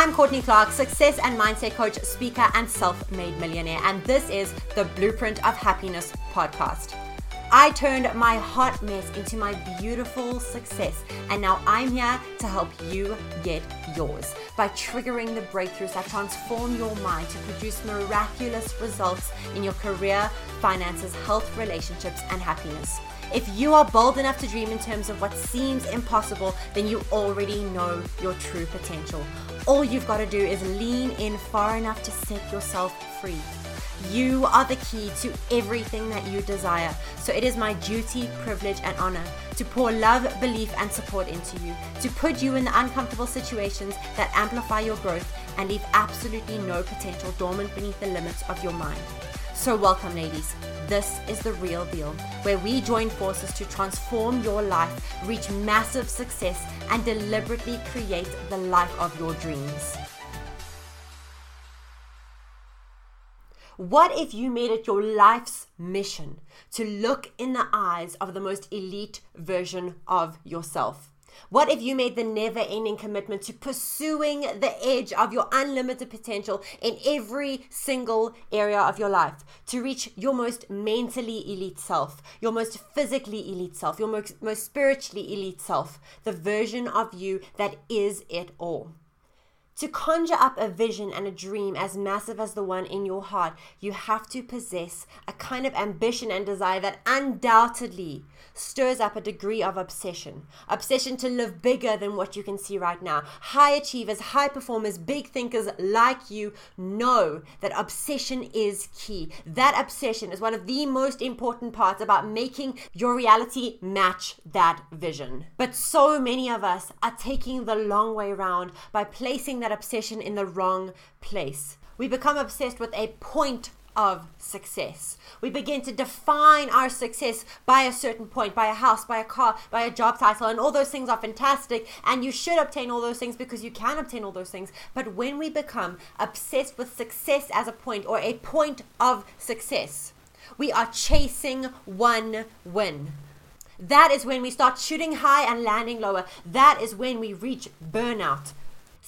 I'm Courtney Clark, success and mindset coach, speaker, and self made millionaire, and this is the Blueprint of Happiness podcast. I turned my hot mess into my beautiful success, and now I'm here to help you get yours by triggering the breakthroughs that transform your mind to produce miraculous results in your career, finances, health, relationships, and happiness. If you are bold enough to dream in terms of what seems impossible, then you already know your true potential. All you've got to do is lean in far enough to set yourself free. You are the key to everything that you desire. So it is my duty, privilege, and honor to pour love, belief, and support into you, to put you in the uncomfortable situations that amplify your growth and leave absolutely no potential dormant beneath the limits of your mind. So, welcome, ladies. This is the real deal, where we join forces to transform your life, reach massive success, and deliberately create the life of your dreams. What if you made it your life's mission to look in the eyes of the most elite version of yourself? What if you made the never ending commitment to pursuing the edge of your unlimited potential in every single area of your life to reach your most mentally elite self, your most physically elite self, your most, most spiritually elite self, the version of you that is it all? To conjure up a vision and a dream as massive as the one in your heart, you have to possess a kind of ambition and desire that undoubtedly stirs up a degree of obsession. Obsession to live bigger than what you can see right now. High achievers, high performers, big thinkers like you know that obsession is key. That obsession is one of the most important parts about making your reality match that vision. But so many of us are taking the long way around by placing that that obsession in the wrong place. We become obsessed with a point of success. We begin to define our success by a certain point, by a house, by a car, by a job title, and all those things are fantastic. And you should obtain all those things because you can obtain all those things. But when we become obsessed with success as a point or a point of success, we are chasing one win. That is when we start shooting high and landing lower. That is when we reach burnout.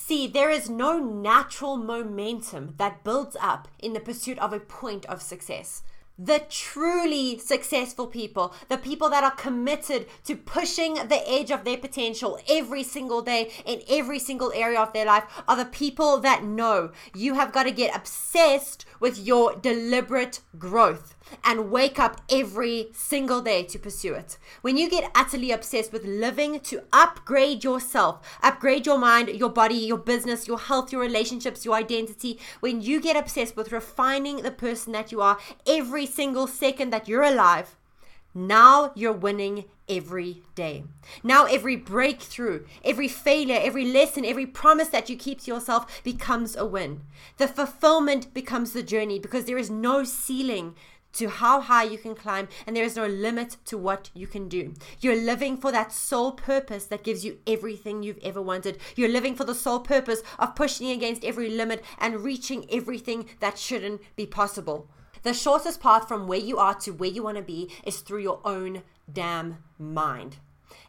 See, there is no natural momentum that builds up in the pursuit of a point of success. The truly successful people, the people that are committed to pushing the edge of their potential every single day in every single area of their life, are the people that know you have got to get obsessed with your deliberate growth and wake up every single day to pursue it. When you get utterly obsessed with living to upgrade yourself, upgrade your mind, your body, your business, your health, your relationships, your identity, when you get obsessed with refining the person that you are every single second that you're alive, now you're winning every day. Now, every breakthrough, every failure, every lesson, every promise that you keep to yourself becomes a win. The fulfillment becomes the journey because there is no ceiling to how high you can climb, and there is no limit to what you can do. You're living for that sole purpose that gives you everything you've ever wanted. You're living for the sole purpose of pushing against every limit and reaching everything that shouldn't be possible. The shortest path from where you are to where you want to be is through your own damn mind.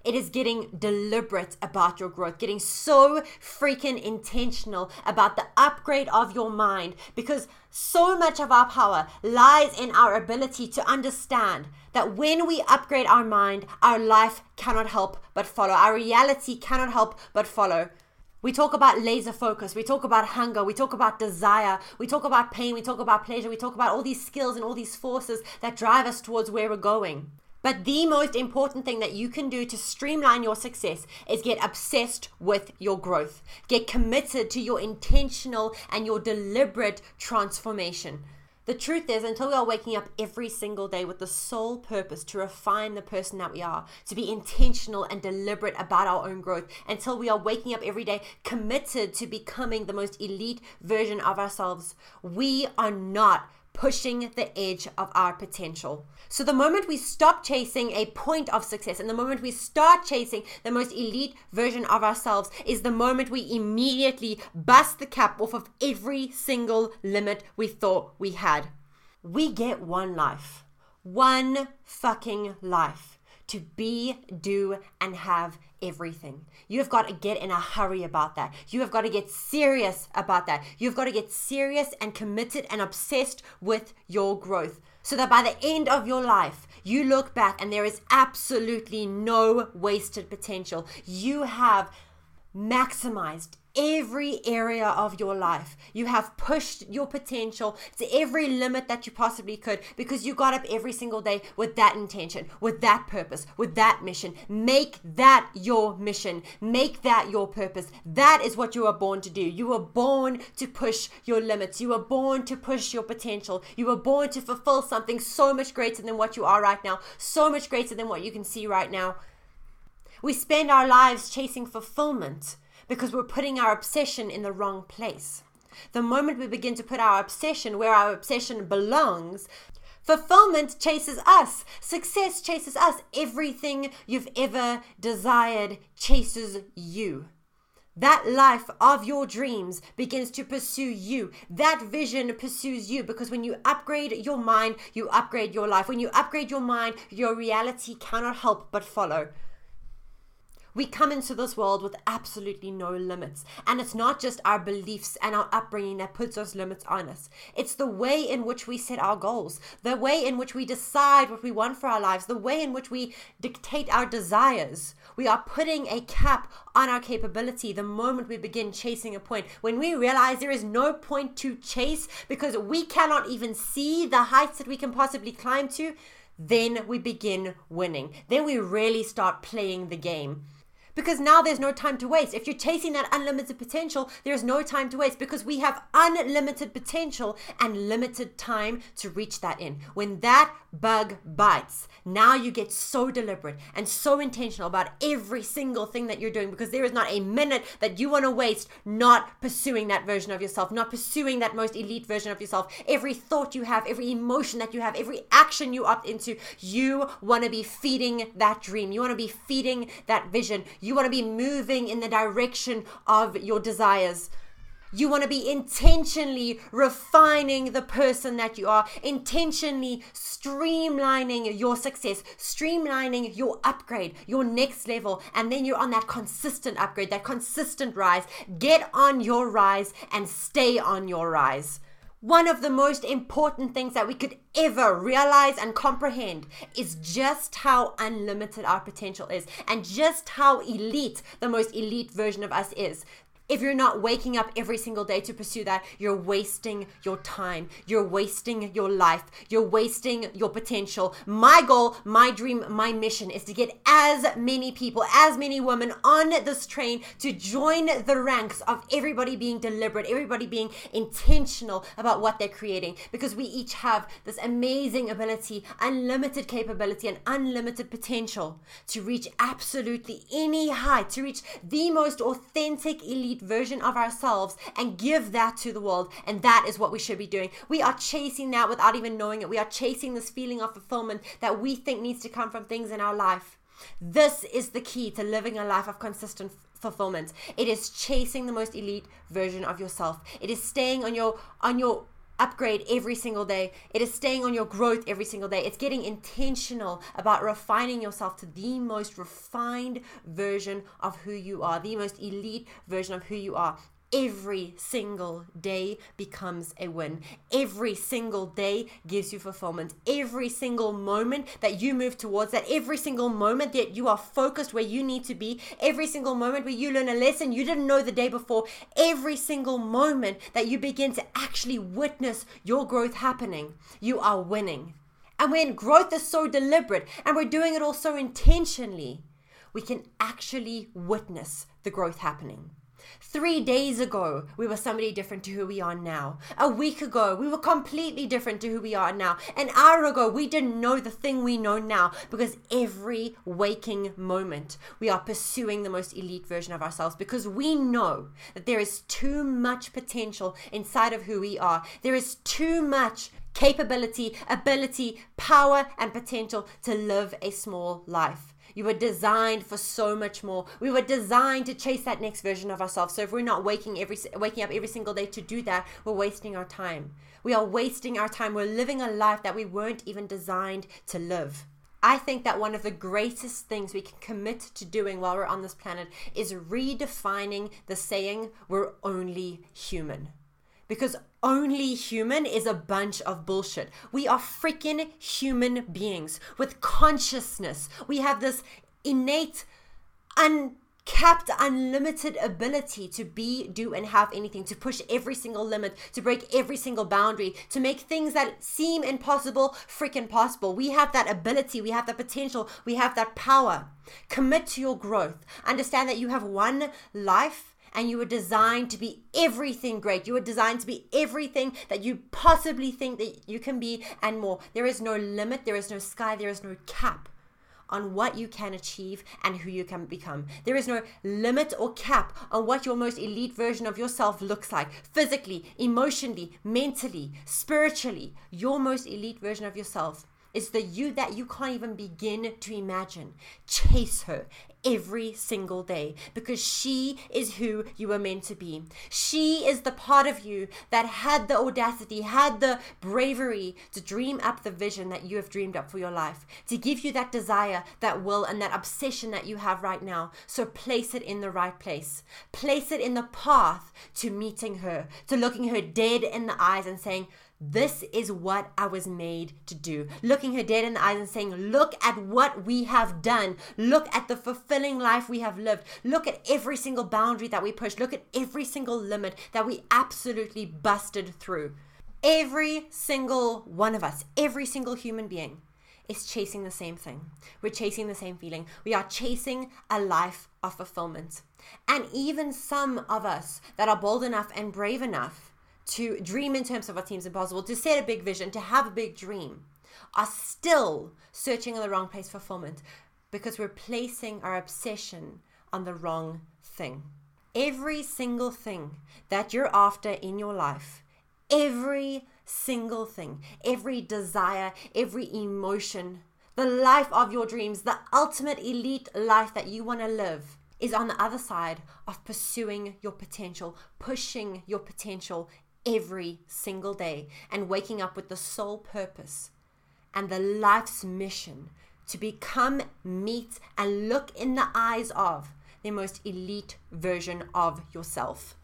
It is getting deliberate about your growth, getting so freaking intentional about the upgrade of your mind because so much of our power lies in our ability to understand that when we upgrade our mind, our life cannot help but follow. Our reality cannot help but follow. We talk about laser focus, we talk about hunger, we talk about desire, we talk about pain, we talk about pleasure, we talk about all these skills and all these forces that drive us towards where we're going. But the most important thing that you can do to streamline your success is get obsessed with your growth. Get committed to your intentional and your deliberate transformation. The truth is, until we are waking up every single day with the sole purpose to refine the person that we are, to be intentional and deliberate about our own growth, until we are waking up every day committed to becoming the most elite version of ourselves, we are not pushing the edge of our potential. So, the moment we stop chasing a point of success and the moment we start chasing the most elite version of ourselves is the moment we immediately bust the cap off of every single limit we thought we had. We get one life, one fucking life to be, do, and have everything. You have got to get in a hurry about that. You have got to get serious about that. You've got to get serious and committed and obsessed with your growth so that by the end of your life, you look back and there is absolutely no wasted potential. You have maximized every area of your life. You have pushed your potential to every limit that you possibly could because you got up every single day with that intention, with that purpose, with that mission. Make that your mission. Make that your purpose. That is what you are born to do. You were born to push your limits. You were born to push your potential. You were born to fulfill something so much greater than what you are right now, so much greater than what you can see right now. We spend our lives chasing fulfillment because we're putting our obsession in the wrong place. The moment we begin to put our obsession where our obsession belongs, fulfillment chases us, success chases us. Everything you've ever desired chases you. That life of your dreams begins to pursue you. That vision pursues you because when you upgrade your mind, you upgrade your life. When you upgrade your mind, your reality cannot help but follow. We come into this world with absolutely no limits. And it's not just our beliefs and our upbringing that puts those limits on us. It's the way in which we set our goals, the way in which we decide what we want for our lives, the way in which we dictate our desires. We are putting a cap on our capability the moment we begin chasing a point. When we realize there is no point to chase because we cannot even see the heights that we can possibly climb to, then we begin winning. Then we really start playing the game because now there's no time to waste. If you're chasing that unlimited potential, there's no time to waste because we have unlimited potential and limited time to reach that in. When that bug bites, now you get so deliberate and so intentional about every single thing that you're doing because there is not a minute that you want to waste not pursuing that version of yourself, not pursuing that most elite version of yourself. Every thought you have, every emotion that you have, every action you opt into, you want to be feeding that dream. You want to be feeding that vision. You want to be moving in the direction of your desires. You want to be intentionally refining the person that you are, intentionally streamlining your success, streamlining your upgrade, your next level. And then you're on that consistent upgrade, that consistent rise. Get on your rise and stay on your rise. One of the most important things that we could ever realize and comprehend is just how unlimited our potential is and just how elite the most elite version of us is if you're not waking up every single day to pursue that, you're wasting your time. You're wasting your life. You're wasting your potential. My goal, my dream, my mission is to get as many people, as many women on this train to join the ranks of everybody being deliberate, everybody being intentional about what they're creating because we each have this amazing ability, unlimited capability, and unlimited potential to reach absolutely any height, to reach the most authentic elite version of ourselves and give that to the world. And that is what we should be doing. We are chasing that without even knowing it. We are chasing this feeling of fulfillment that we think needs to come from things in our life. This is the key to living a life of consistent fulfillment. It is chasing the most elite version of yourself. It is staying on your on your upgrade every single day. It is staying on your growth every single day. It's getting intentional about refining yourself to the most refined version of who you are, the most elite version of who you are every single day becomes a win. Every single day gives you fulfillment. Every single moment that you move towards that, every single moment that you are focused where you need to be, every single moment where you learn a lesson you didn't know the day before, every single moment that you begin to actually witness your growth happening, you are winning. And when growth is so deliberate and we're doing it all so intentionally, we can actually witness the growth happening. Three days ago, we were somebody different to who we are now. A week ago, we were completely different to who we are now. An hour ago, we didn't know the thing we know now because every waking moment, we are pursuing the most elite version of ourselves because we know that there is too much potential inside of who we are. There is too much capability, ability, power, and potential to live a small life. You were designed for so much more. We were designed to chase that next version of ourselves. So if we're not waking every waking up every single day to do that, we're wasting our time. We are wasting our time. We're living a life that we weren't even designed to live. I think that one of the greatest things we can commit to doing while we're on this planet is redefining the saying, we're only human. Because only human is a bunch of bullshit. We are freaking human beings with consciousness. We have this innate, un capped unlimited ability to be do and have anything to push every single limit to break every single boundary to make things that seem impossible freaking possible. We have that ability. We have that potential. We have that power. Commit to your growth. Understand that you have one life and you were designed to be everything great. You were designed to be everything that you possibly think that you can be and more. There is no limit, there is no sky, there is no cap on what you can achieve and who you can become. There is no limit or cap on what your most elite version of yourself looks like physically, emotionally, mentally, spiritually. Your most elite version of yourself is the you that you can't even begin to imagine. Chase her every single day because she is who you were meant to be. She is the part of you that had the audacity, had the bravery to dream up the vision that you have dreamed up for your life, to give you that desire, that will, and that obsession that you have right now. So place it in the right place. Place it in the path to meeting her, to looking her dead in the eyes and saying, this is what I was made to do. Looking her dead in the eyes and saying, Look at what we have done. Look at the fulfilling life we have lived. Look at every single boundary that we pushed. Look at every single limit that we absolutely busted through. Every single one of us, every single human being is chasing the same thing. We're chasing the same feeling. We are chasing a life of fulfillment. And even some of us that are bold enough and brave enough to dream in terms of what seems impossible, to set a big vision, to have a big dream, are still searching in the wrong place for fulfillment because we're placing our obsession on the wrong thing. Every single thing that you're after in your life, every single thing, every desire, every emotion, the life of your dreams, the ultimate elite life that you want to live is on the other side of pursuing your potential, pushing your potential every single day and waking up with the sole purpose and the life's mission to become, meet, and look in the eyes of the most elite version of yourself.